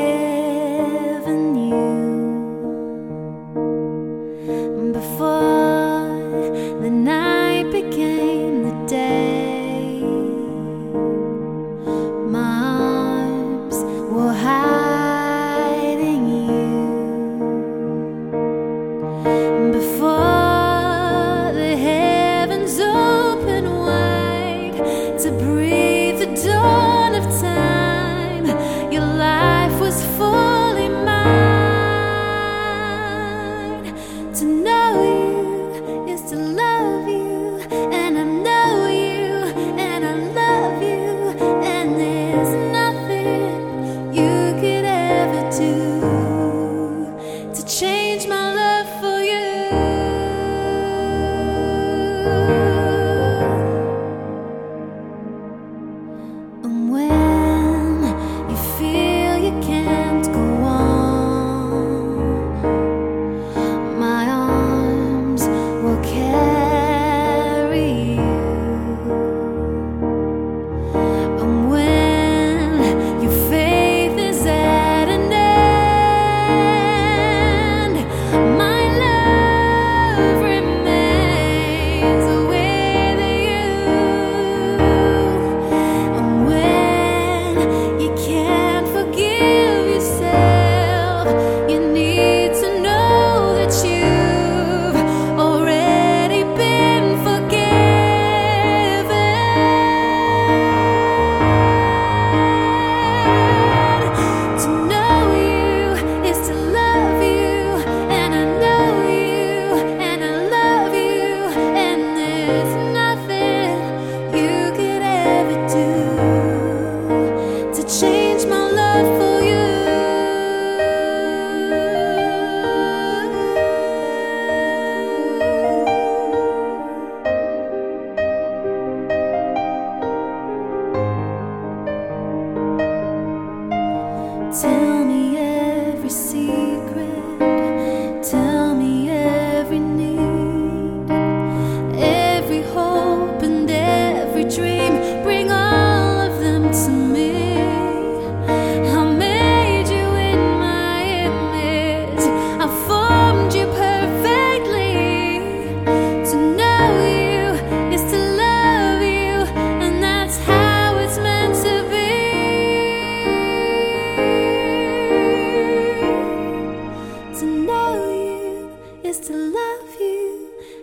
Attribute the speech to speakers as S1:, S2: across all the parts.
S1: was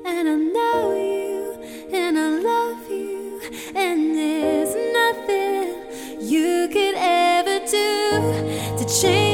S1: and I know you, and I love you, and there's nothing you could ever do to change.